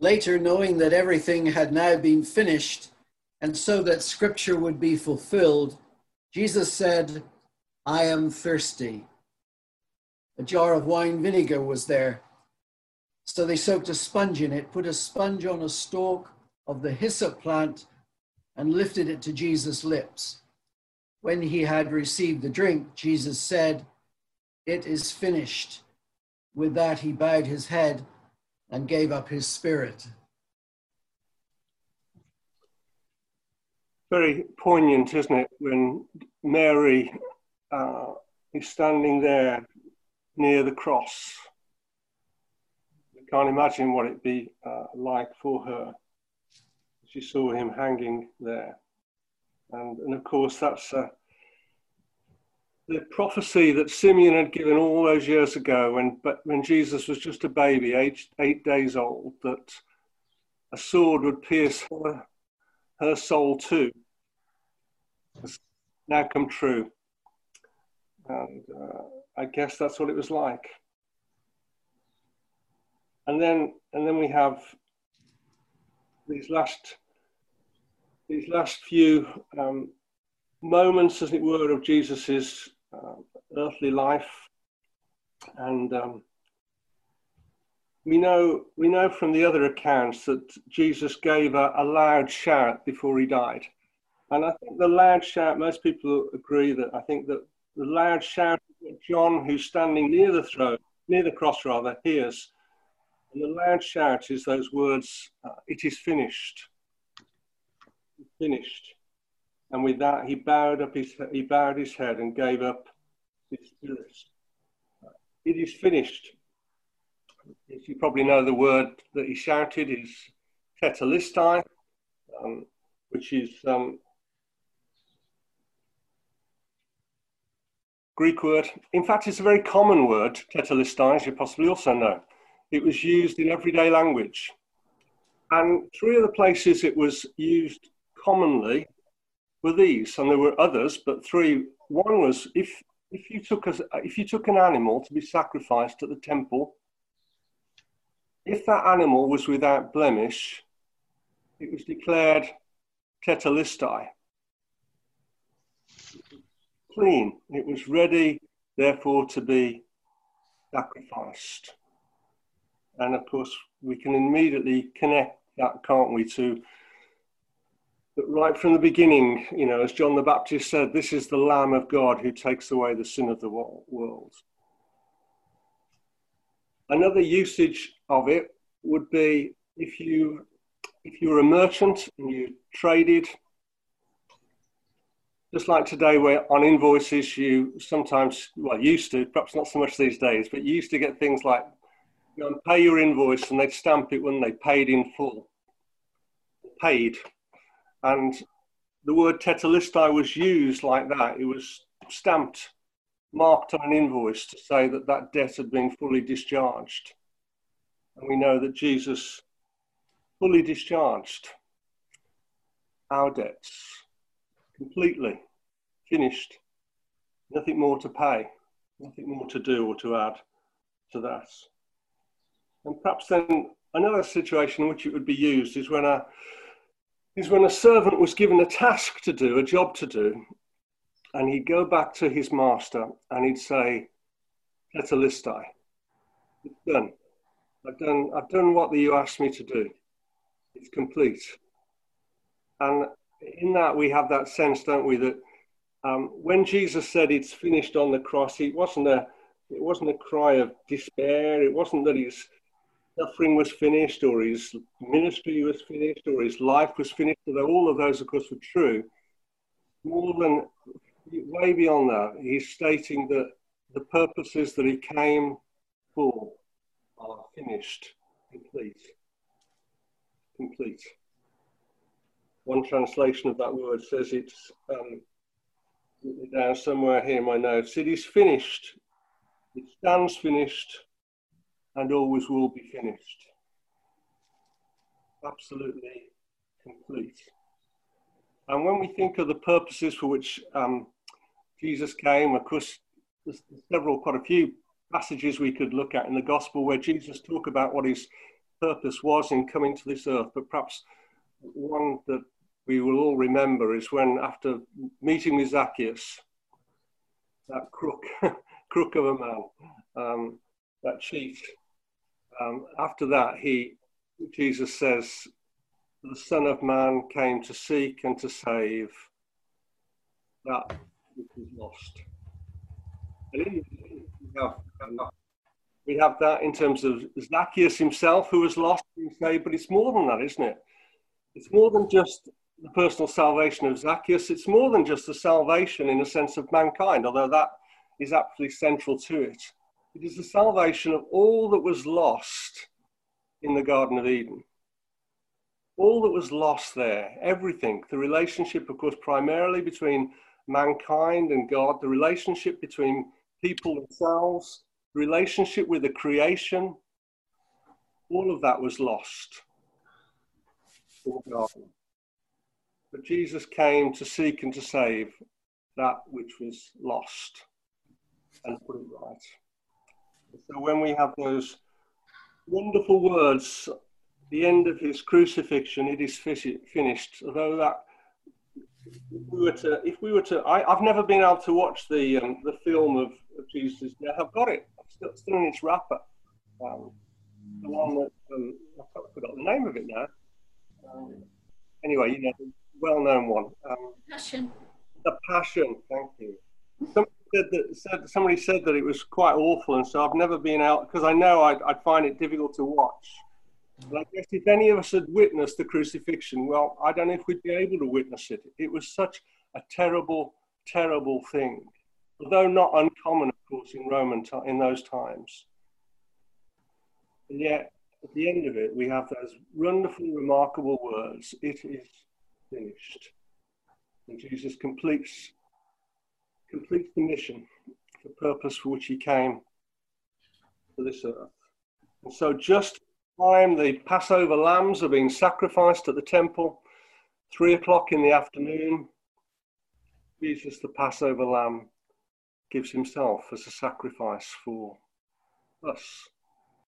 Later, knowing that everything had now been finished, and so that scripture would be fulfilled, Jesus said, I am thirsty. A jar of wine vinegar was there. So they soaked a sponge in it, put a sponge on a stalk of the hyssop plant, and lifted it to Jesus' lips. When he had received the drink, Jesus said, It is finished. With that, he bowed his head and gave up his spirit. Very poignant, isn't it, when Mary uh, is standing there near the cross. I can't imagine what it'd be uh, like for her. She saw him hanging there. And, and of course, that's uh, the prophecy that Simeon had given all those years ago when, when Jesus was just a baby, aged eight days old, that a sword would pierce her, her soul too. has now come true. And uh, I guess that's what it was like. And then, and then we have these last, these last few um, moments, as it were, of Jesus's earthly life, and um, we know we know from the other accounts that Jesus gave a, a loud shout before he died, and I think the loud shout. Most people agree that I think that the loud shout that John, who's standing near the throne, near the cross rather, hears. And the loud shout is those words, uh, It is finished. Finished. And with that, he bowed, up his, he bowed his head and gave up his spirit. It is finished. As you probably know, the word that he shouted is tetelestai, um, which is um, Greek word. In fact, it's a very common word, tetelestai, as you possibly also know. It was used in everyday language. And three of the places it was used commonly were these, and there were others, but three. One was if, if, you took a, if you took an animal to be sacrificed at the temple, if that animal was without blemish, it was declared tetelestai, clean. It was ready, therefore, to be sacrificed. And of course, we can immediately connect that, can't we, to that right from the beginning, you know, as John the Baptist said, this is the Lamb of God who takes away the sin of the world. Another usage of it would be if you if you were a merchant and you traded just like today, where on invoices you sometimes, well, used to, perhaps not so much these days, but you used to get things like you know, pay your invoice and they'd stamp it when they paid in full. Paid. And the word tetelestai was used like that. It was stamped, marked on an invoice to say that that debt had been fully discharged. And we know that Jesus fully discharged our debts completely finished. Nothing more to pay, nothing more to do or to add to that. And perhaps then another situation in which it would be used is when a is when a servant was given a task to do, a job to do, and he'd go back to his master and he'd say, Tetelestai, it's done. I've done I've done what you asked me to do. It's complete. And in that we have that sense, don't we, that um, when Jesus said it's finished on the cross, it wasn't a it wasn't a cry of despair. It wasn't that his suffering was finished or his ministry was finished or his life was finished. Although all of those, of course, were true. More than way beyond that, he's stating that the purposes that he came for are finished, complete, complete one translation of that word says it's um, down somewhere here in my notes. It is finished. It stands finished and always will be finished. Absolutely complete. And when we think of the purposes for which um, Jesus came, of course, there's several, quite a few passages we could look at in the gospel where Jesus talked about what his purpose was in coming to this earth, but perhaps one that we will all remember is when, after meeting with Zacchaeus, that crook, crook of a man, um, that cheat, um, after that, he, Jesus says, the Son of Man came to seek and to save that which was lost. And in, we, have, we have that in terms of Zacchaeus himself, who was lost and saved, but it's more than that, isn't it? It's more than just the personal salvation of Zacchaeus, it's more than just the salvation in a sense of mankind, although that is absolutely central to it. It is the salvation of all that was lost in the Garden of Eden. All that was lost there, everything, the relationship, of course, primarily between mankind and God, the relationship between people themselves, the relationship with the creation, all of that was lost in the garden. But Jesus came to seek and to save that which was lost and put it right. So when we have those wonderful words the end of his crucifixion, it is finished, although that if we were to, if we were to, I, have never been able to watch the um, the film of, of Jesus' death. I've got it. I've still, still in its wrapper. Um, the one that um, I forgot the name of it now. Um, anyway, you know, well-known one. Um, Passion. The Passion. Thank you. Somebody said that said, somebody said that it was quite awful, and so I've never been out because I know I'd, I'd find it difficult to watch. But I guess if any of us had witnessed the crucifixion, well, I don't know if we'd be able to witness it. It was such a terrible, terrible thing, although not uncommon, of course, in Roman t- in those times. And yet, at the end of it, we have those wonderful, remarkable words: "It is finished." And Jesus completes completes the mission, the purpose for which he came to this earth. And so, just time the Passover lambs are being sacrificed at the temple, three o'clock in the afternoon, Jesus, the Passover lamb, gives himself as a sacrifice for us.